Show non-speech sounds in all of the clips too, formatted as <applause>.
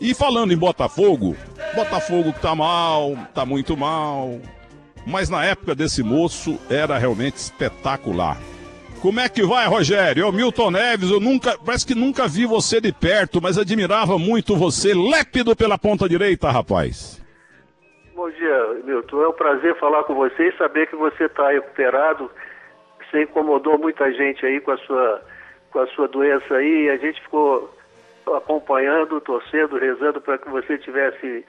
E falando em Botafogo, Botafogo tá mal, tá muito mal. Mas na época desse moço era realmente espetacular. Como é que vai, Rogério? Eu, Milton Neves, eu nunca, parece que nunca vi você de perto, mas admirava muito você, lépido pela ponta direita, rapaz. Bom dia, Milton. É um prazer falar com você e saber que você está recuperado. Você incomodou muita gente aí com a sua, com a sua doença aí. A gente ficou acompanhando, torcendo, rezando para que você tivesse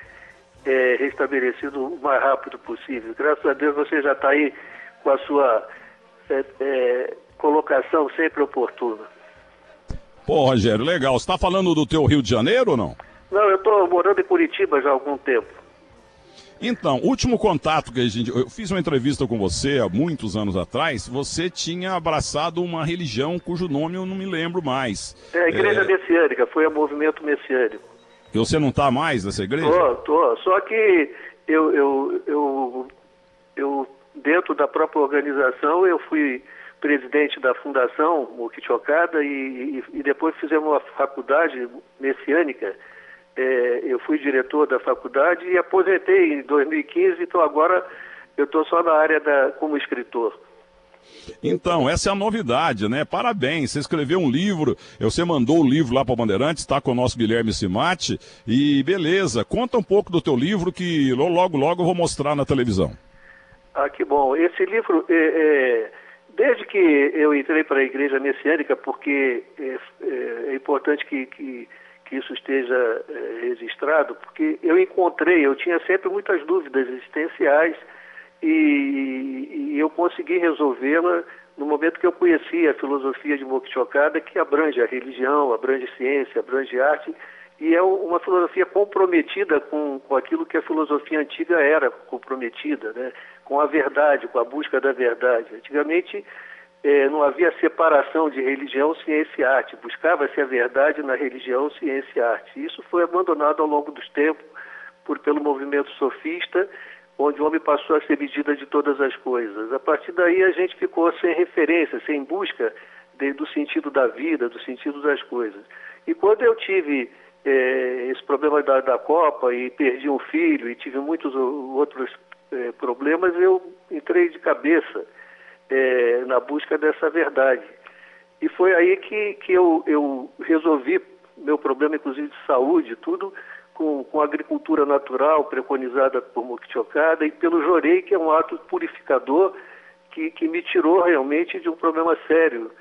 é, restabelecido o mais rápido possível. Graças a Deus você já está aí com a sua é, é, colocação sempre oportuna. Pô, Rogério, legal. Você está falando do teu Rio de Janeiro ou não? Não, eu estou morando em Curitiba já há algum tempo. Então, último contato que a gente. Eu fiz uma entrevista com você há muitos anos atrás. Você tinha abraçado uma religião cujo nome eu não me lembro mais. É a Igreja é... Messiânica, foi o movimento messiânico. E você não está mais nessa igreja? Tô, tô. Só que eu, eu, eu, eu, dentro da própria organização, eu fui presidente da Fundação Moquichocada e, e, e depois fizemos uma faculdade messiânica. É, eu fui diretor da faculdade e aposentei em 2015, então agora eu estou só na área da, como escritor. Então, essa é a novidade, né? Parabéns, você escreveu um livro, você mandou o livro lá para Bandeirantes, está com o nosso Guilherme Simati, e beleza, conta um pouco do teu livro que logo, logo eu vou mostrar na televisão. Ah, que bom. Esse livro, é, é, desde que eu entrei para a Igreja Messiânica, porque é, é, é importante que, que, que, isso esteja é, registrado, porque eu encontrei, eu tinha sempre muitas dúvidas existenciais, e, e eu consegui resolvê-la no momento que eu conheci a filosofia de Mokshokada, que abrange a religião, abrange ciência, abrange arte, e é uma filosofia comprometida com, com aquilo que a filosofia antiga era comprometida, né? com a verdade, com a busca da verdade. Antigamente eh, não havia separação de religião, ciência e arte, buscava-se a verdade na religião, ciência e arte. Isso foi abandonado ao longo dos tempos por, pelo movimento sofista onde o homem passou a ser medida de todas as coisas. A partir daí a gente ficou sem referência, sem busca de, do sentido da vida, do sentido das coisas. E quando eu tive é, esse problema da, da, Copa e perdi um filho e tive muitos outros é, problemas, eu entrei de cabeça é, na busca dessa verdade. E foi aí que, que eu, eu resolvi meu problema, inclusive de saúde, tudo, com, com agricultura natural preconizada por Muktiokada e pelo jorei, que é um ato purificador que, que me tirou realmente de um problema sério.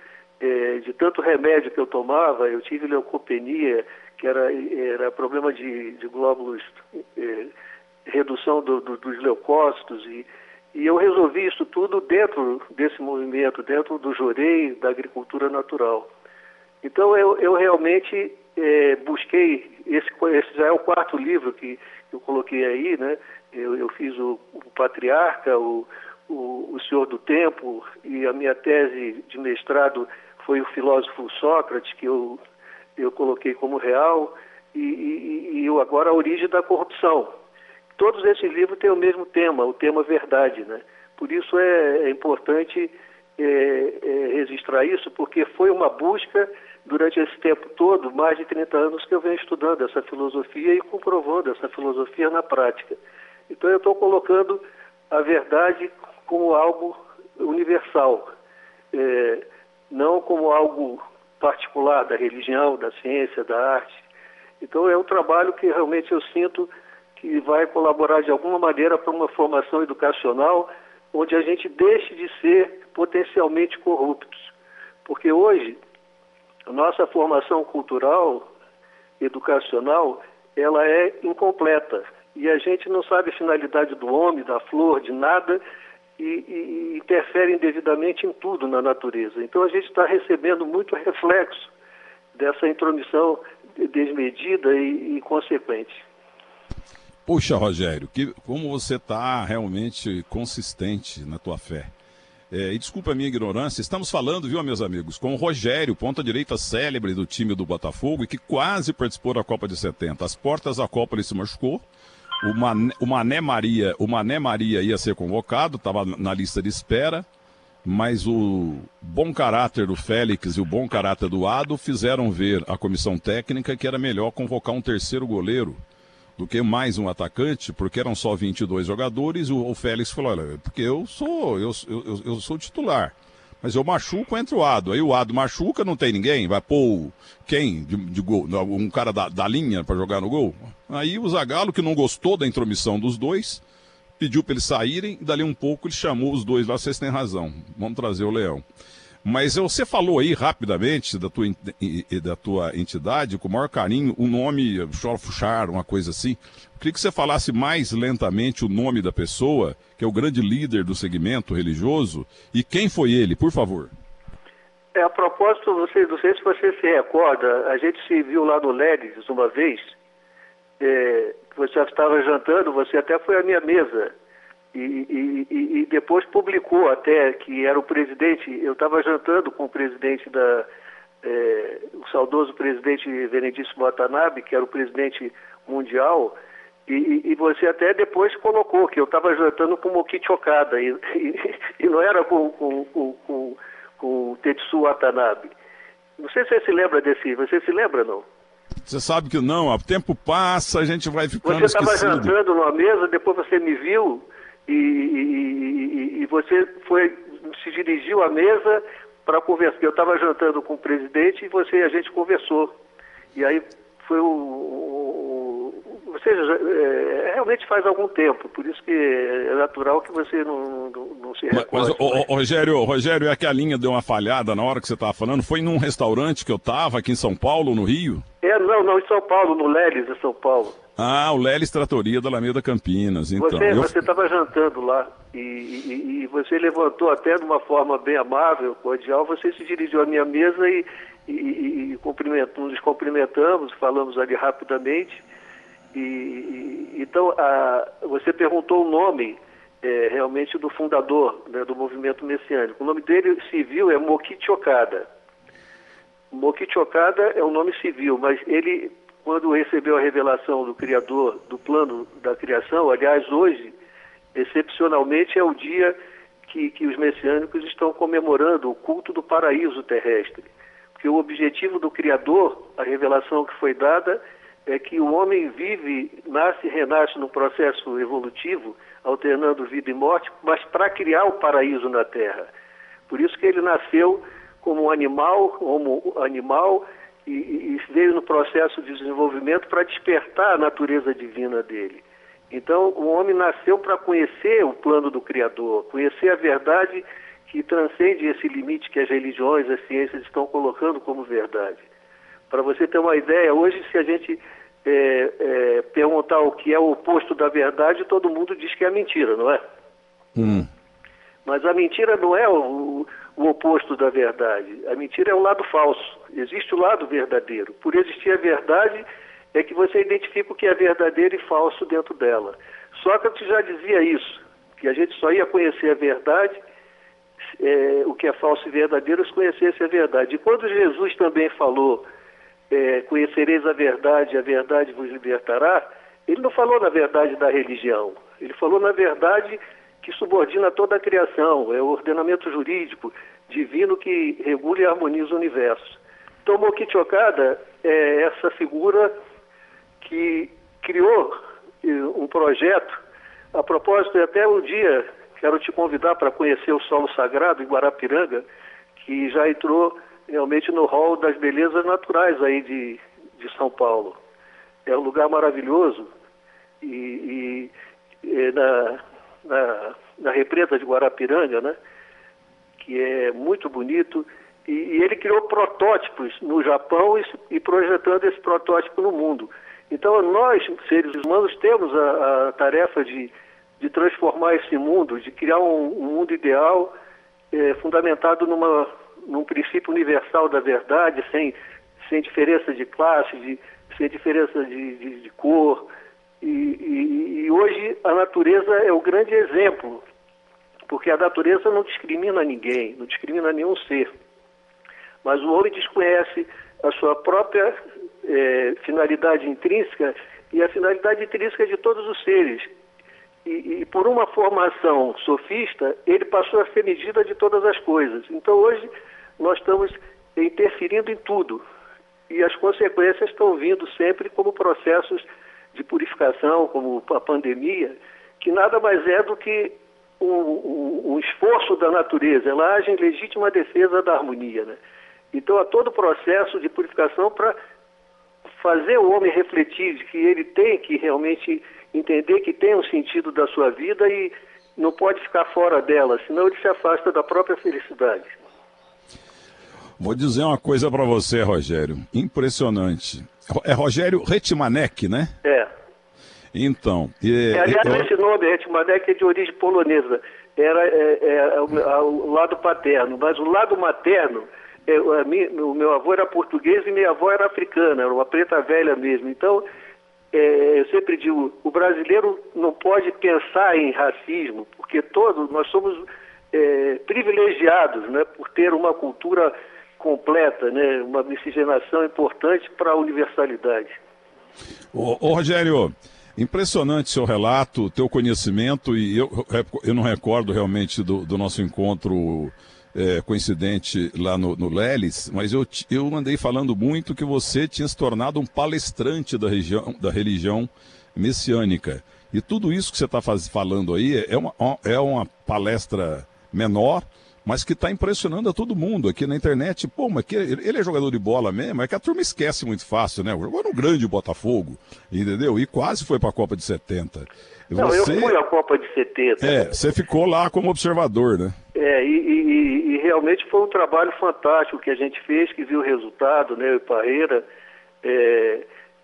É, de tanto remédio que eu tomava, eu tive leucopenia, que era, era problema de, de glóbulos, é, redução do, do, dos leucócitos, e, e eu resolvi isso tudo dentro desse movimento, dentro do jorei, da agricultura natural. Então eu, eu realmente é, busquei, esse, esse, já é o quarto livro que eu coloquei aí, né? Eu, eu fiz o, o Patriarca, o, o, o, Senhor do Tempo, e a minha tese de mestrado foi o filósofo Sócrates, que eu, eu coloquei como real, e, e, e agora a origem da corrupção. Todos esses livros têm o mesmo tema, o tema verdade, né? Por isso é, é importante é, é, registrar isso, porque foi uma busca durante esse tempo todo, mais de 30 anos que eu venho estudando essa filosofia e comprovando essa filosofia na prática. Então eu estou colocando a verdade como algo universal, é, não como algo particular da religião, da ciência, da arte. Então é um trabalho que realmente eu sinto que vai colaborar de alguma maneira para uma formação educacional onde a gente deixe de ser potencialmente corruptos. Porque hoje nossa formação cultural, educacional, ela é incompleta. E a gente não sabe a finalidade do homem, da flor, de nada, e, e, e interfere indevidamente em tudo na natureza. Então a gente está recebendo muito reflexo dessa intromissão desmedida e, e consequente. Puxa, Rogério, que, como você está realmente consistente na tua fé. É, e desculpa a minha ignorância, estamos falando, viu, meus amigos, com o Rogério, ponta-direita célebre do time do Botafogo e que quase participou da Copa de 70. As portas da Copa ele se machucou. O Mané, o Mané Maria, o Mané Maria ia ser convocado, estava na lista de espera. mas o bom caráter do Félix e o bom caráter do Ado fizeram ver à comissão técnica que era melhor convocar um terceiro goleiro do que mais um atacante, porque eram só 22 jogadores, e o, Félix falou, olha, porque eu sou, eu, eu, eu sou titular. Mas eu machuco entre o Ado. Aí o Ado machuca, não tem ninguém. Vai pôr quem de, de gol? Um cara da, da linha para jogar no gol? Aí o Zagallo, que não gostou da intromissão dos dois, pediu para eles saírem. E dali um pouco ele chamou os dois lá. Vocês têm razão. Vamos trazer o Leão. Mas você falou aí rapidamente da tua, da tua entidade, com o maior carinho, o nome Chorfuchar, uma coisa assim. Eu queria que você falasse mais lentamente o nome da pessoa, que é o grande líder do segmento religioso, e quem foi ele, por favor. É, a propósito, você, não sei se você se recorda, a gente se viu lá no Ledes uma vez, é, você estava jantando, você até foi à minha mesa, e, e, e, depois publicou até que era o presidente, eu estava jantando com o presidente da, é, o saudoso presidente Benedício Watanabe, que era o presidente mundial, e, e, você até depois colocou que eu estava jantando com o Mokichi Okada, e, e, não era com, com, com, com, com o Tetsu Watanabe. Não sei se você se lembra desse, você se lembra não? Você sabe que não, o tempo passa, a gente vai ficando Você estava jantando numa mesa, depois você me viu, e, e, e você foi, se dirigiu à mesa para conversar. Eu estava jantando com o presidente e você a gente conversou. E aí foi o, ou seja, é, realmente faz algum tempo, por isso que é natural que você não, não, não se recorde. Mas, mas o, o, Rogério, Rogério, é que a linha deu uma falhada na hora que você estava falando. Foi num restaurante que eu estava aqui em São Paulo, no Rio? É, não, não, em São Paulo, no Leles, em São Paulo. Ah, o Leles Tratoria da Alameda Campinas, então. Você estava eu... jantando lá e, e, e, você levantou até de uma forma bem amável, cordial, você se dirigiu à minha mesa e, e, e nos cumprimentamos, falamos ali rapidamente. E, então, a, você perguntou o nome é, realmente do fundador né, do movimento messiânico. O nome dele civil é Mokichi Okada. Mokichi Okada é um nome civil, mas ele quando recebeu a revelação do Criador, do plano da criação, aliás, hoje, excepcionalmente, é o dia que, que os messiânicos estão comemorando o culto do paraíso terrestre. Porque o objetivo do Criador, a revelação que foi dada, é que o homem vive, nasce e renasce num processo evolutivo, alternando vida e morte, mas para criar o paraíso na Terra. Por isso que ele nasceu como um animal, como animal, e, e veio no processo de desenvolvimento para despertar a natureza divina dele. Então, o homem nasceu para conhecer o plano do Criador, conhecer a verdade que transcende esse limite que as religiões, as ciências estão colocando como verdade. Para você ter uma ideia, hoje, se a gente é, é, perguntar o que é o oposto da verdade, todo mundo diz que é mentira, não é? Hum. Mas a mentira não é o, o oposto da verdade. A mentira é o lado falso. Existe o lado verdadeiro. Por existir a verdade, é que você identifica o que é verdadeiro e falso dentro dela. Sócrates já dizia isso, que a gente só ia conhecer a verdade, é, o que é falso e verdadeiro, se conhecesse a verdade. E quando Jesus também falou, é, conhecereis a verdade, a verdade vos libertará, ele não falou na verdade da religião, ele falou na verdade que subordina toda a criação, é o ordenamento jurídico divino que regula e harmoniza o universo. Então, Mokichi Okada é essa figura que criou eh, um projeto. A propósito, até um dia quero te convidar para conhecer o solo sagrado em Guarapiranga, que já entrou realmente no hall das belezas naturais aí de, de São Paulo. É um lugar maravilhoso e, e, e na, na, na represa de Guarapiranga, né? que é muito bonito, e, e ele criou protótipos no Japão e, projetando esse protótipo no mundo. Então nós, seres humanos, temos a, a tarefa de, de transformar esse mundo, de criar um, um mundo ideal é, fundamentado numa, num princípio universal da verdade, sem, sem diferença de classe, de, sem diferença de, de, de cor, e, e, e, hoje a natureza é o grande exemplo, porque a natureza não discrimina ninguém, não discrimina nenhum ser. Mas o homem desconhece a sua própria é, finalidade intrínseca e a finalidade intrínseca de todos os seres. e, e, por uma formação sofista, ele passou a ser medida de todas as coisas. Então hoje nós estamos interferindo em tudo. E as consequências estão vindo sempre como processos de purificação, como a pandemia, que nada mais é do que um, um, um esforço da natureza. Ela age em legítima defesa da harmonia. Né? Então há todo o processo de purificação para fazer o homem refletir de que ele tem que realmente entender que tem um sentido da sua vida e não pode ficar fora dela, senão ele se afasta da própria felicidade. Vou dizer uma coisa para você, Rogério, impressionante. É Rogério Retmanek, né? É. Então. E, é, aliás, eu... esse nome, Retmanek, é de origem polonesa. Era é, é, é, o lado paterno, mas o lado materno, é, o meu avô era português e minha avó era africana, era uma preta velha mesmo. Então, é, eu sempre digo, o brasileiro não pode pensar em racismo, porque todos nós somos é, privilegiados né, por ter uma cultura completa, né, uma miscigenação importante para a universalidade. Ô, ô, Rogério, impressionante seu relato, teu conhecimento, e eu, eu não recordo realmente do, do nosso encontro é, coincidente lá no, no Leles, mas eu, eu andei falando muito que você tinha se tornado um palestrante da, região, da religião messiânica. E tudo isso que você está falando aí é uma, é uma palestra menor, mas que está impressionando a todo mundo aqui na internet. Pô, mas que, ele é jogador de bola mesmo, é que a turma esquece muito fácil, né? Jogou no grande Botafogo, entendeu? E quase foi para a Copa de 70. Não, você... eu fui à Copa de 70. É, você ficou lá como observador, né? É, e, e, e, realmente foi um trabalho fantástico que a gente fez, que viu o resultado, né, o Parreira, é,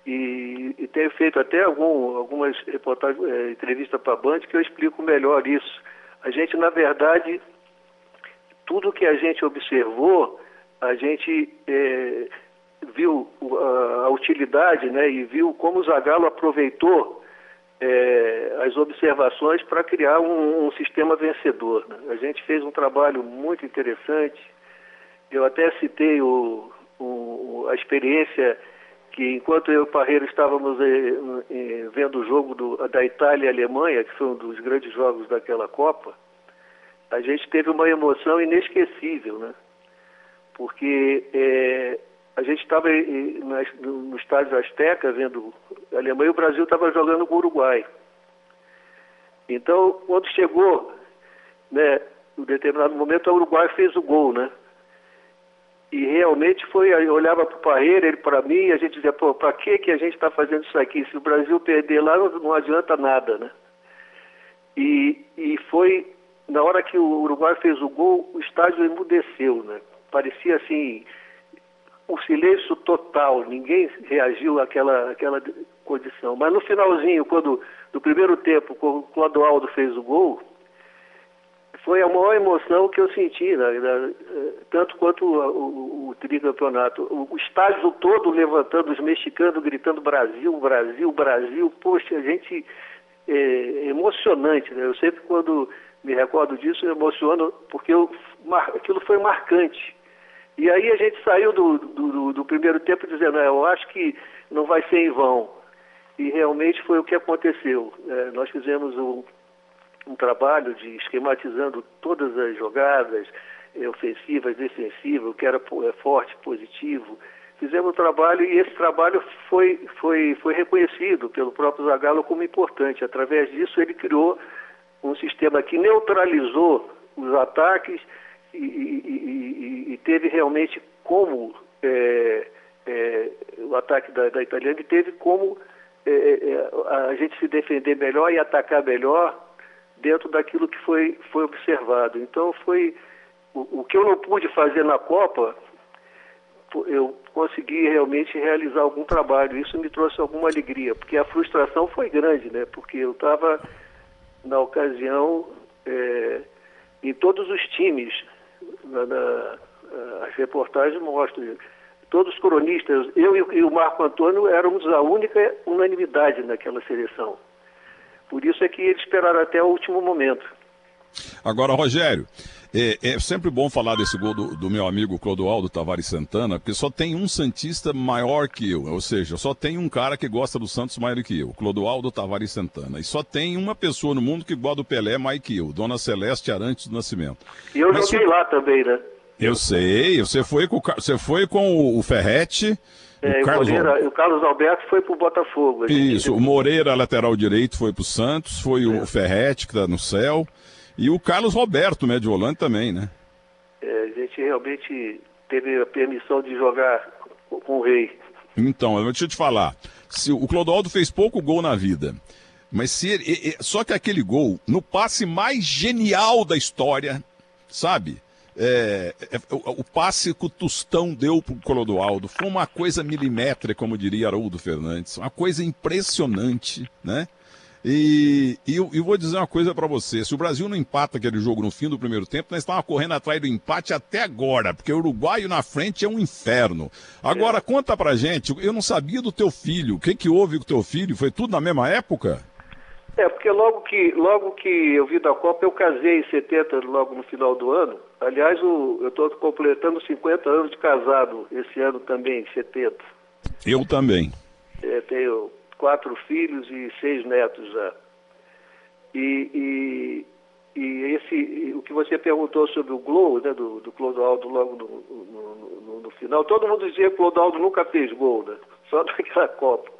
e, e tenho feito até algum, algumas reportagens, é, entrevistas para a Band que eu explico melhor isso. A gente, na verdade, tudo que a gente observou, a gente é, viu a, utilidade, né, e viu como o Zagallo aproveitou é, as observações para criar um, um, sistema vencedor. Né? A gente fez um trabalho muito interessante. Eu até citei o, o, a experiência que, enquanto eu e o Parreiro estávamos eh, vendo o jogo do, da Itália e Alemanha, que foi um dos grandes jogos daquela Copa, a gente teve uma emoção inesquecível, né? Porque é, a gente estava no estádio Azteca vendo a Alemanha e o Brasil estava jogando com o Uruguai. Então, quando chegou, né, em determinado momento, o Uruguai fez o gol, né? E realmente foi, eu olhava para o Parreira, ele para mim, e a gente dizia, pô, para que, que a gente está fazendo isso aqui? Se o Brasil perder lá, não, não adianta nada, né? E, e foi, na hora que o Uruguai fez o gol, o estádio emudeceu, né? Parecia assim, o silêncio total, ninguém reagiu àquela, àquela condição. Mas no finalzinho, quando no primeiro tempo, quando o Clodoaldo fez o gol, foi a maior emoção que eu senti, né, né, tanto quanto o, o, o tricampeonato. O, o estádio todo levantando, os mexicanos gritando Brasil, Brasil, Brasil. Poxa, a gente é, emocionante. Né? Eu sempre quando me recordo disso, eu emociono, porque eu, mar, aquilo foi marcante. E aí a gente saiu do, do, do primeiro tempo dizendo, é, eu acho que não vai ser em vão. E realmente foi o que aconteceu. É, nós fizemos um, um, trabalho de esquematizando todas as jogadas é, ofensivas, defensivas, o que era é, forte, positivo. Fizemos um trabalho e esse trabalho foi, foi, foi reconhecido pelo próprio Zagallo como importante. Através disso ele criou um sistema que neutralizou os ataques e, e, e, teve realmente como é, é, o ataque da, da e teve como é, é, é, a gente se defender melhor e atacar melhor dentro daquilo que foi, foi observado. Então foi o, o que eu não pude fazer na Copa, eu consegui realmente realizar algum trabalho. Isso me trouxe alguma alegria, porque a frustração foi grande, né? Porque eu estava na ocasião é, em todos os times na, na, as reportagens mostram. Todos os cronistas, eu e o Marco Antônio éramos a única unanimidade naquela seleção. Por isso é que eles esperaram até o último momento. Agora, Rogério, é, é, sempre bom falar desse gol do, do, meu amigo Clodoaldo Tavares Santana, porque só tem um Santista maior que eu, ou seja, só tem um cara que gosta do Santos maior que eu, Clodoaldo Tavares Santana. E só tem uma pessoa no mundo que gosta do Pelé mais que eu, Dona Celeste Arantes do Nascimento. E eu Mas joguei lá também, né? Eu sei, você foi com, você foi com o Ferrete. É, o, Carlos, Moreira, o Carlos Alberto foi pro Botafogo. Isso, o Moreira, lateral direito, foi pro Santos, foi é. o Ferrete, que tá no céu. E o Carlos Roberto, médio volante também, né? É, a gente realmente teve a permissão de jogar com o Rei. Então, deixa eu te falar. Se, o Clodoaldo fez pouco gol na vida. Mas se ele, só que aquele gol, no passe mais genial da história, sabe? É, é, o, o, passe que o Tostão deu pro Clodoaldo foi uma coisa milimétrica, como diria Haroldo Fernandes. Uma coisa impressionante, né? E, e eu, eu, vou dizer uma coisa para você: se o Brasil não empata aquele jogo no fim do primeiro tempo, nós estávamos correndo atrás do empate até agora, porque o uruguaio na frente é um inferno. Agora, é. conta pra gente, eu não sabia do teu filho. O que, que houve com o teu filho? Foi tudo na mesma época? É, porque logo que, logo que eu vi da Copa, eu casei em 70, logo no final do ano. Aliás, o, eu estou completando 50 anos de casado esse ano também, em 70. Eu também. É, tenho quatro filhos e seis netos já. E, e, e esse, o que você perguntou sobre o Globo, né, do, do Clodoaldo logo no, no, no, no, final, todo mundo dizia que o Clodoaldo nunca fez gol, né? Só <laughs> naquela Copa.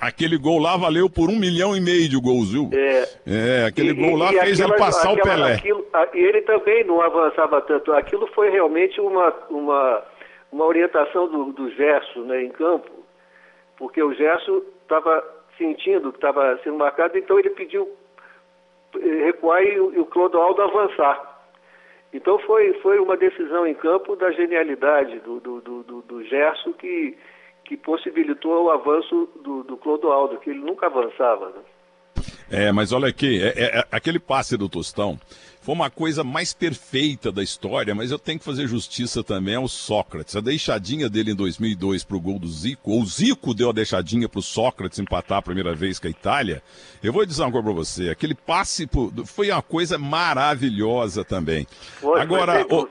Aquele gol lá valeu por um milhão e meio de gols, viu? É, é aquele e, gol lá fez aquela, ele passar aquela, o Pelé. Aquilo, ele também não avançava tanto. Aquilo foi realmente uma, uma, uma orientação do, do Gerson né, em campo, porque o Gerson estava sentindo que estava sendo marcado, então ele pediu eh, recuar e, o Clodoaldo avançar. Então foi, foi uma decisão em campo da genialidade do, do, do, do Gerson que, que possibilitou o avanço do, do Clodoaldo, que ele nunca avançava. Né? É, mas olha aqui, é, é, é, aquele passe do Tostão foi uma coisa mais perfeita da história, mas eu tenho que fazer justiça também ao Sócrates. A deixadinha dele em 2002 para o gol do Zico, ou o Zico deu a deixadinha para o Sócrates empatar a primeira vez com a Itália. Eu vou dizer uma coisa para você, aquele passe pro, foi uma coisa maravilhosa também. Foi, Agora, foi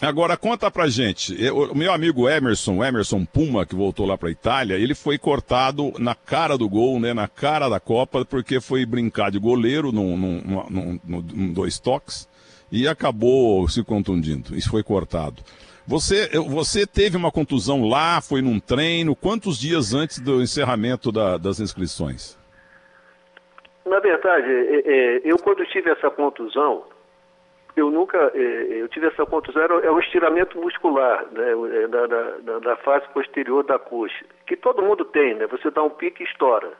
Agora conta pra gente, o meu amigo Emerson, Emerson Puma, que voltou lá pra Itália, ele foi cortado na cara do gol, né, na cara da Copa, porque foi brincar de goleiro num, num, num, num dois toques e acabou se contundindo. Isso foi cortado. Você, você teve uma contusão lá, foi num treino, quantos dias antes do encerramento da, das inscrições? Na verdade, é, é, eu quando tive essa contusão, eu nunca, eh, eu tive essa contusão, é um estiramento muscular, né, é, na, na, na, face posterior da coxa, que todo mundo tem, né, você dá um pique e estoura.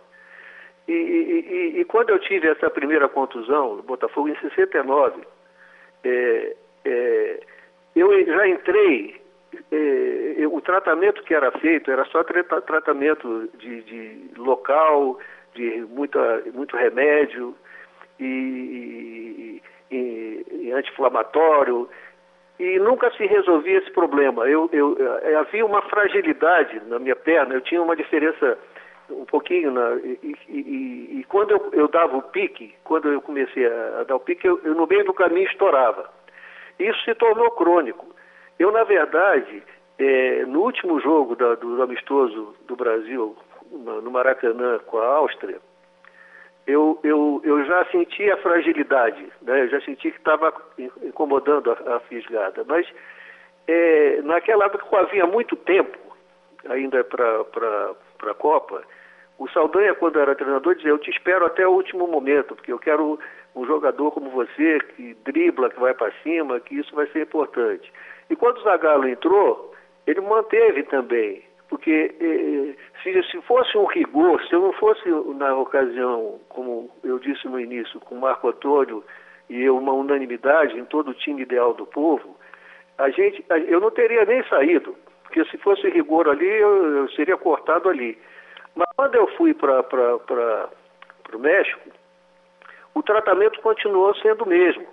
E, e, e, quando eu tive essa primeira contusão, no Botafogo, em 69, é, é, eu já entrei, o tratamento que era feito era só tra tratamento de, de local, de muita, muito remédio, e, e, e anti-inflamatório, e nunca se resolvia esse problema. Eu, eu, eu, eh, havia uma fragilidade na minha perna, eu tinha uma diferença um pouquinho, na, e, e, e, quando eu, eu, dava o pique, quando eu comecei a, a dar o pique, eu, no meio do caminho estourava. Isso se tornou crônico. Eu, na verdade, é, no último jogo da, do amistoso do Brasil, no Maracanã com a Áustria, eu, eu, eu já senti a fragilidade, né? eu já senti que estava incomodando a, a, fisgada. Mas é, naquela época, havia muito tempo, ainda para a Copa, o Saldanha, quando era treinador, dizia, eu te espero até o último momento, porque eu quero um jogador como você, que dribla, que vai para cima, que isso vai ser importante. E quando o Zagallo entrou, ele manteve também porque eh, se, se fosse um rigor, se eu não fosse na ocasião, como eu disse no início, com Marco Antônio e uma unanimidade em todo o time ideal do povo, a gente, eu não teria nem saído, porque se fosse rigor ali, eu, eu seria cortado ali. Mas quando eu fui para o México, o tratamento continuou sendo o mesmo.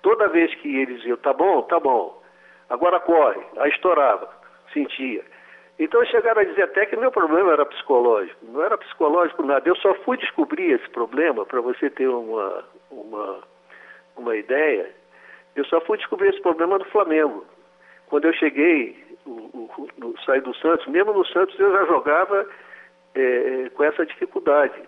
Toda vez que eles diziam, tá bom, tá bom, agora corre, aí estourava, sentia. Então chegaram a dizer até que meu problema era psicológico. Não era psicológico nada. Eu só fui descobrir esse problema, para você ter uma, uma, uma ideia, eu só fui descobrir esse problema do Flamengo. Quando eu cheguei, o, o, no, saí do Santos, mesmo no Santos eu já jogava é, com essa dificuldade.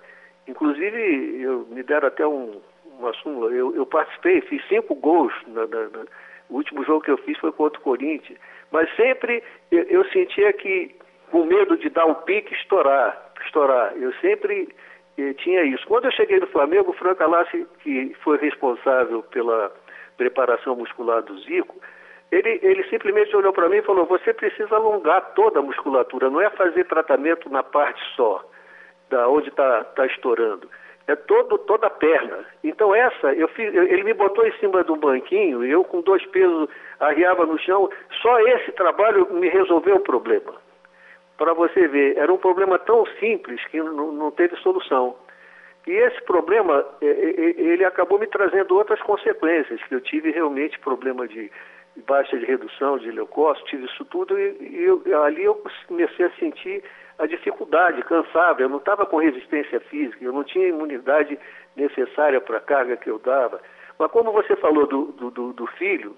Inclusive, eu, me deram até um, uma súmula, eu, eu participei, fiz cinco gols, na, na, na, o último jogo que eu fiz foi contra o Corinthians, mas sempre eu, sentia que, com medo de dar um pique estourar, estourar, eu sempre eh, tinha isso. Quando eu cheguei no Flamengo, o Franco Alassi, que foi responsável pela preparação muscular do Zico, ele, ele simplesmente olhou para mim e falou: você precisa alongar toda a musculatura, não é fazer tratamento na parte só, da onde está tá estourando. É todo, toda a perna. Então essa, eu fiz, ele me botou em cima um banquinho, eu com dois pesos arriava no chão. Só esse trabalho me resolveu o problema. Para você ver, era um problema tão simples que não, não teve solução. E esse problema, é, é, é, ele acabou me trazendo outras consequências, que eu tive realmente problema de baixa de redução de leucócito, tive isso tudo e, eu, ali eu comecei a sentir a dificuldade, cansava, eu não estava com resistência física, eu não tinha imunidade necessária para a carga que eu dava. Mas como você falou do, do, do filho,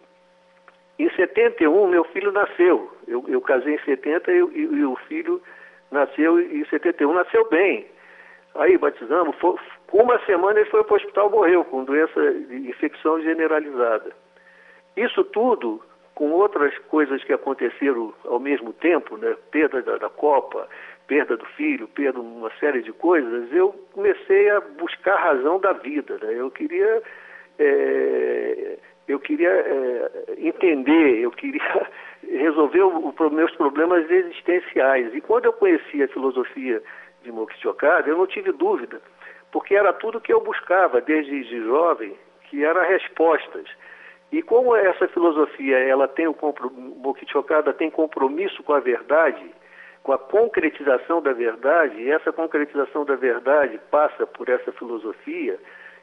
em 71 meu filho nasceu. Eu, eu casei em 70 e, e, e, o filho nasceu em 71, nasceu bem. Aí batizamos, uma semana ele foi para o hospital morreu com doença de infecção generalizada. Isso tudo, com outras coisas que aconteceram ao mesmo tempo, né? perda da, da Copa, perda do filho, perda de uma série de coisas, eu comecei a buscar a razão da vida. Né? Eu queria, é, eu queria é, entender, eu queria <laughs> resolver os meus problemas existenciais. E quando eu conheci a filosofia de Mokshi eu não tive dúvida, porque era tudo que eu buscava desde de jovem, que era respostas. E como essa filosofia ela tem o Mokichokada tem compromisso com a verdade, com a concretização da verdade, e essa concretização da verdade passa por essa filosofia,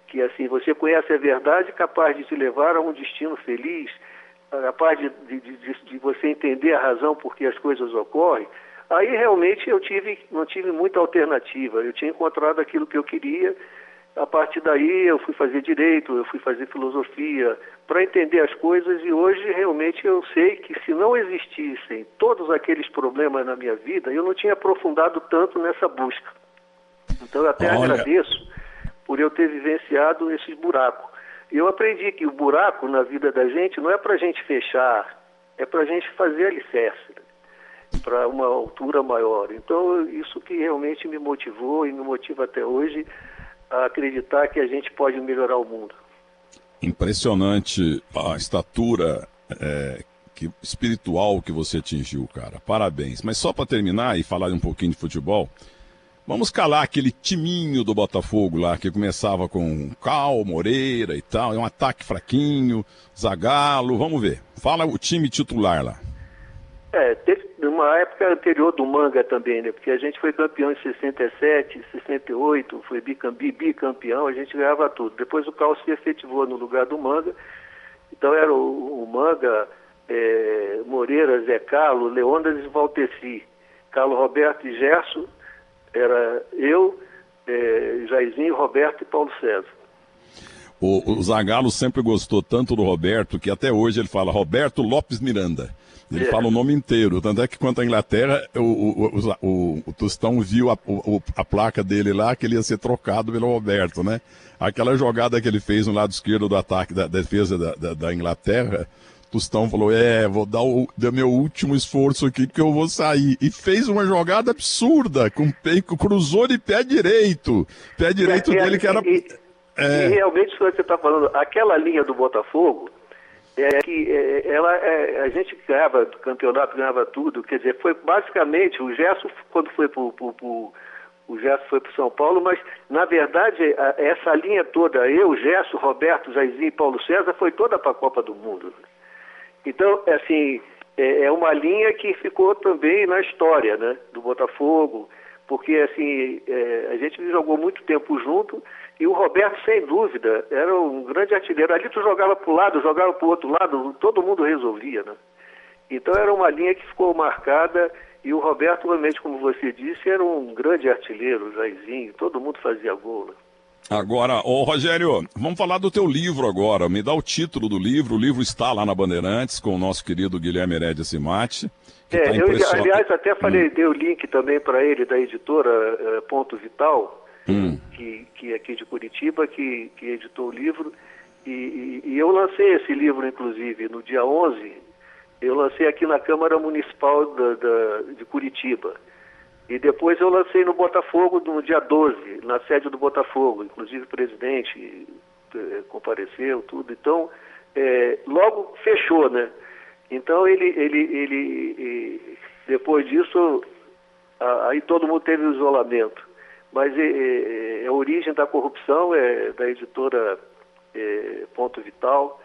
que assim, você conhece a verdade capaz de te levar a um destino feliz, capaz de, de, de, de você entender a razão por que as coisas ocorrem, aí realmente eu tive, não tive muita alternativa. Eu tinha encontrado aquilo que eu queria a partir daí eu fui fazer direito, eu fui fazer filosofia, para entender as coisas e hoje realmente eu sei que se não existissem todos aqueles problemas na minha vida, eu não tinha aprofundado tanto nessa busca. Então eu até Olha. agradeço por eu ter vivenciado esses buracos. Eu aprendi que o buraco na vida da gente não é para a gente fechar, é para a gente fazer alicerce né? para uma altura maior. Então isso que realmente me motivou e me motiva até hoje a acreditar que a gente pode melhorar o mundo. Impressionante a estatura é, que, espiritual que você atingiu, cara. Parabéns. Mas só para terminar e falar um pouquinho de futebol, vamos calar aquele timinho do Botafogo lá que começava com Cal, Moreira e tal. É um ataque fraquinho, Zagalo. Vamos ver. Fala o time titular lá. É, teve uma época anterior do manga também, né? Porque a gente foi campeão em 67, 68, foi bicampeão, a gente ganhava tudo. Depois o Carlos se efetivou no lugar do manga. Então era o, o manga, é, Moreira, Zé Carlos, Leônidas e Valteci. Carlos Roberto e Gerson, era eu, é, Jairzinho, Roberto e Paulo César. O, o Zagallo sempre gostou tanto do Roberto que até hoje ele fala Roberto Lopes Miranda. Ele é. fala o nome inteiro. Tanto é que quanto à Inglaterra, o, o, o, Tostão viu a, a, placa dele lá que ele ia ser trocado pelo Roberto, né? Aquela jogada que ele fez no lado esquerdo do ataque da, defesa da, da, da Inglaterra, Tostão falou: É, vou dar o dar meu último esforço aqui porque eu vou sair. E fez uma jogada absurda, com cruzou de pé direito. Pé direito é, dele que era. E, é... e realmente, isso que você está falando, aquela linha do Botafogo é que é, ela, é, a gente ganhava campeonato, ganhava tudo, quer dizer, foi basicamente, o Gerson quando foi para o Gerson foi para São Paulo, mas na verdade a, essa linha toda, eu, Gerson, Roberto, Jairzinho e Paulo César, foi toda para a Copa do Mundo. Então, assim, é, é, uma linha que ficou também na história, né, do Botafogo, porque assim, é, a gente jogou muito tempo junto e o Roberto, sem dúvida, era um grande artilheiro. Ali tu jogava para o lado, jogava para o outro lado, todo mundo resolvia, né? Então era uma linha que ficou marcada e o Roberto, realmente, como você disse, era um grande artilheiro, Jairzinho, todo mundo fazia gol. Né? Agora, ô Rogério, vamos falar do teu livro agora. Me dá o título do livro. O livro está lá na Bandeirantes com o nosso querido Guilherme Heredia Simati. É, tá eu, aliás, até falei, hum. dei o link também para ele da editora uh, Ponto Vital, hum. que, que é aqui de Curitiba, que, que editou o livro. E, e, e, eu lancei esse livro, inclusive, no dia 11. Eu lancei aqui na Câmara Municipal da, da, de Curitiba. E depois eu lancei no Botafogo no dia 12, na sede do Botafogo. Inclusive o presidente é, compareceu, tudo. Então, é, logo fechou, né? Então ele, ele, ele, depois disso, aí todo mundo teve isolamento. Mas é, é, a origem da corrupção é da editora é, Ponto Vital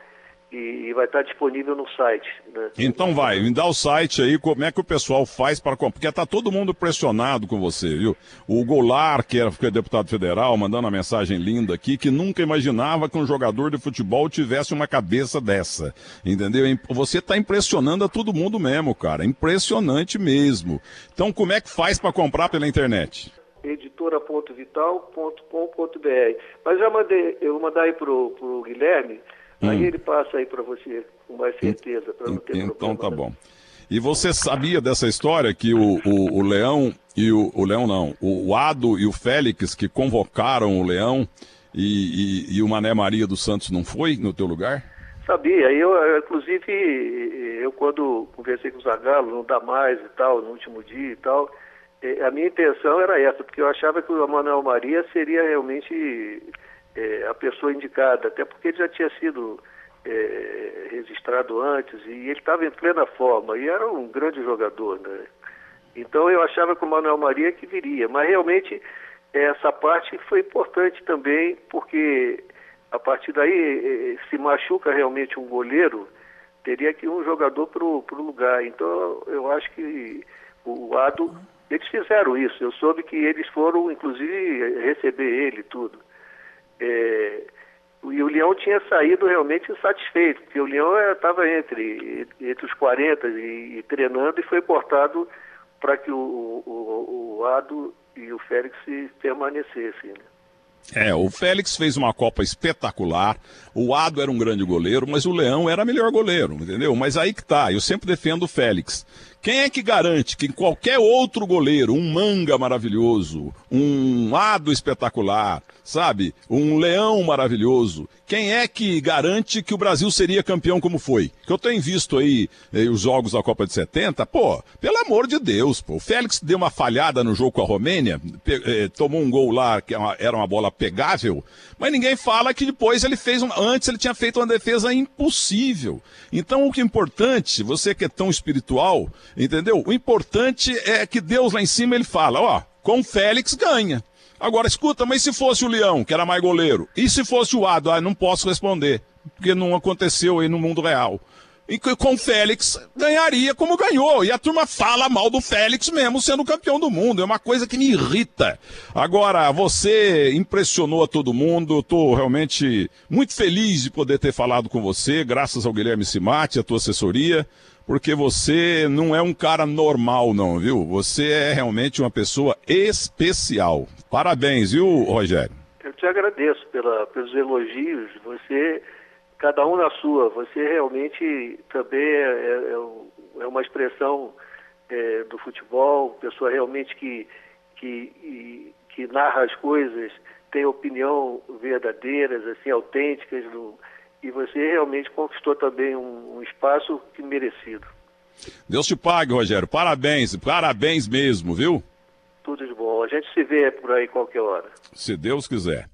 e, vai estar disponível no site. Né? Então vai, me dá o site aí, como é que o pessoal faz para comprar? Porque está todo mundo pressionado com você, viu? O Goulart, que era, que é deputado federal, mandando uma mensagem linda aqui, que nunca imaginava que um jogador de futebol tivesse uma cabeça dessa, entendeu? Você está impressionando a todo mundo mesmo, cara, impressionante mesmo. Então como é que faz para comprar pela internet? editora.vital.com.br Mas já mandei, eu vou mandar aí pro, pro Guilherme, Hum. Aí ele passa aí para você com mais certeza, para não ter então, problema. Então tá bom. E você sabia dessa história que o, o, o Leão e o, o Leão não, o Ado e o Félix que convocaram o Leão e, e, e, o Mané Maria dos Santos não foi no teu lugar? Sabia, eu inclusive eu quando conversei com o Zagallo, não dá mais e tal, no último dia e tal, a minha intenção era essa, porque eu achava que o Manuel Maria seria realmente é, a pessoa indicada, até porque ele já tinha sido é, registrado antes e ele estava em plena forma e era um grande jogador, né? Então eu achava que o Manuel Maria que viria, mas realmente essa parte foi importante também porque a partir daí se machuca realmente um goleiro, teria que ir um jogador para o lugar. Então eu acho que o Ado, eles fizeram isso. Eu soube que eles foram, inclusive, receber ele tudo. É, e o Leão tinha saído realmente insatisfeito, porque o Leão estava entre, entre os 40 e, e, treinando e foi cortado para que o, o, o, Ado e o Félix permanecessem. Né? É, o Félix fez uma Copa espetacular, o Ado era um grande goleiro, mas o Leão era melhor goleiro, entendeu? Mas aí que tá, eu sempre defendo o Félix. Quem é que garante que qualquer outro goleiro, um manga maravilhoso, um ado espetacular, sabe? Um leão maravilhoso, quem é que garante que o Brasil seria campeão como foi? Que eu tenho visto aí eh, os jogos da Copa de 70, pô, pelo amor de Deus, pô. O Félix deu uma falhada no jogo com a Romênia, eh, tomou um gol lá que é era uma bola pegável, mas ninguém fala que depois ele fez, antes ele tinha feito uma defesa impossível. Então o que é importante, você que é tão espiritual, Entendeu? O importante é que Deus lá em cima ele fala, ó, com Félix ganha. Agora escuta, mas se fosse o Leão, que era mais goleiro, e se fosse o Ado, ah, não posso responder, porque não aconteceu aí no mundo real. E com Félix ganharia como ganhou. E a turma fala mal do Félix mesmo sendo campeão do mundo. É uma coisa que me irrita. Agora, você impressionou a todo mundo. Estou realmente muito feliz de poder ter falado com você, graças ao Guilherme Simati, a tua assessoria porque você não é um cara normal, não, viu? Você é realmente uma pessoa especial. Parabéns, viu, Rogério? Eu te agradeço pela, pelos elogios. Você, cada um na sua, você realmente também é, é, é uma expressão é, do futebol, pessoa realmente que, que, que narra as coisas, tem opinião verdadeiras, assim, autênticas, e você realmente conquistou também um, um espaço que merecido. Deus te pague, Rogério. Parabéns, parabéns mesmo, viu? Tudo de bom. A gente se vê por aí qualquer hora. Se Deus quiser.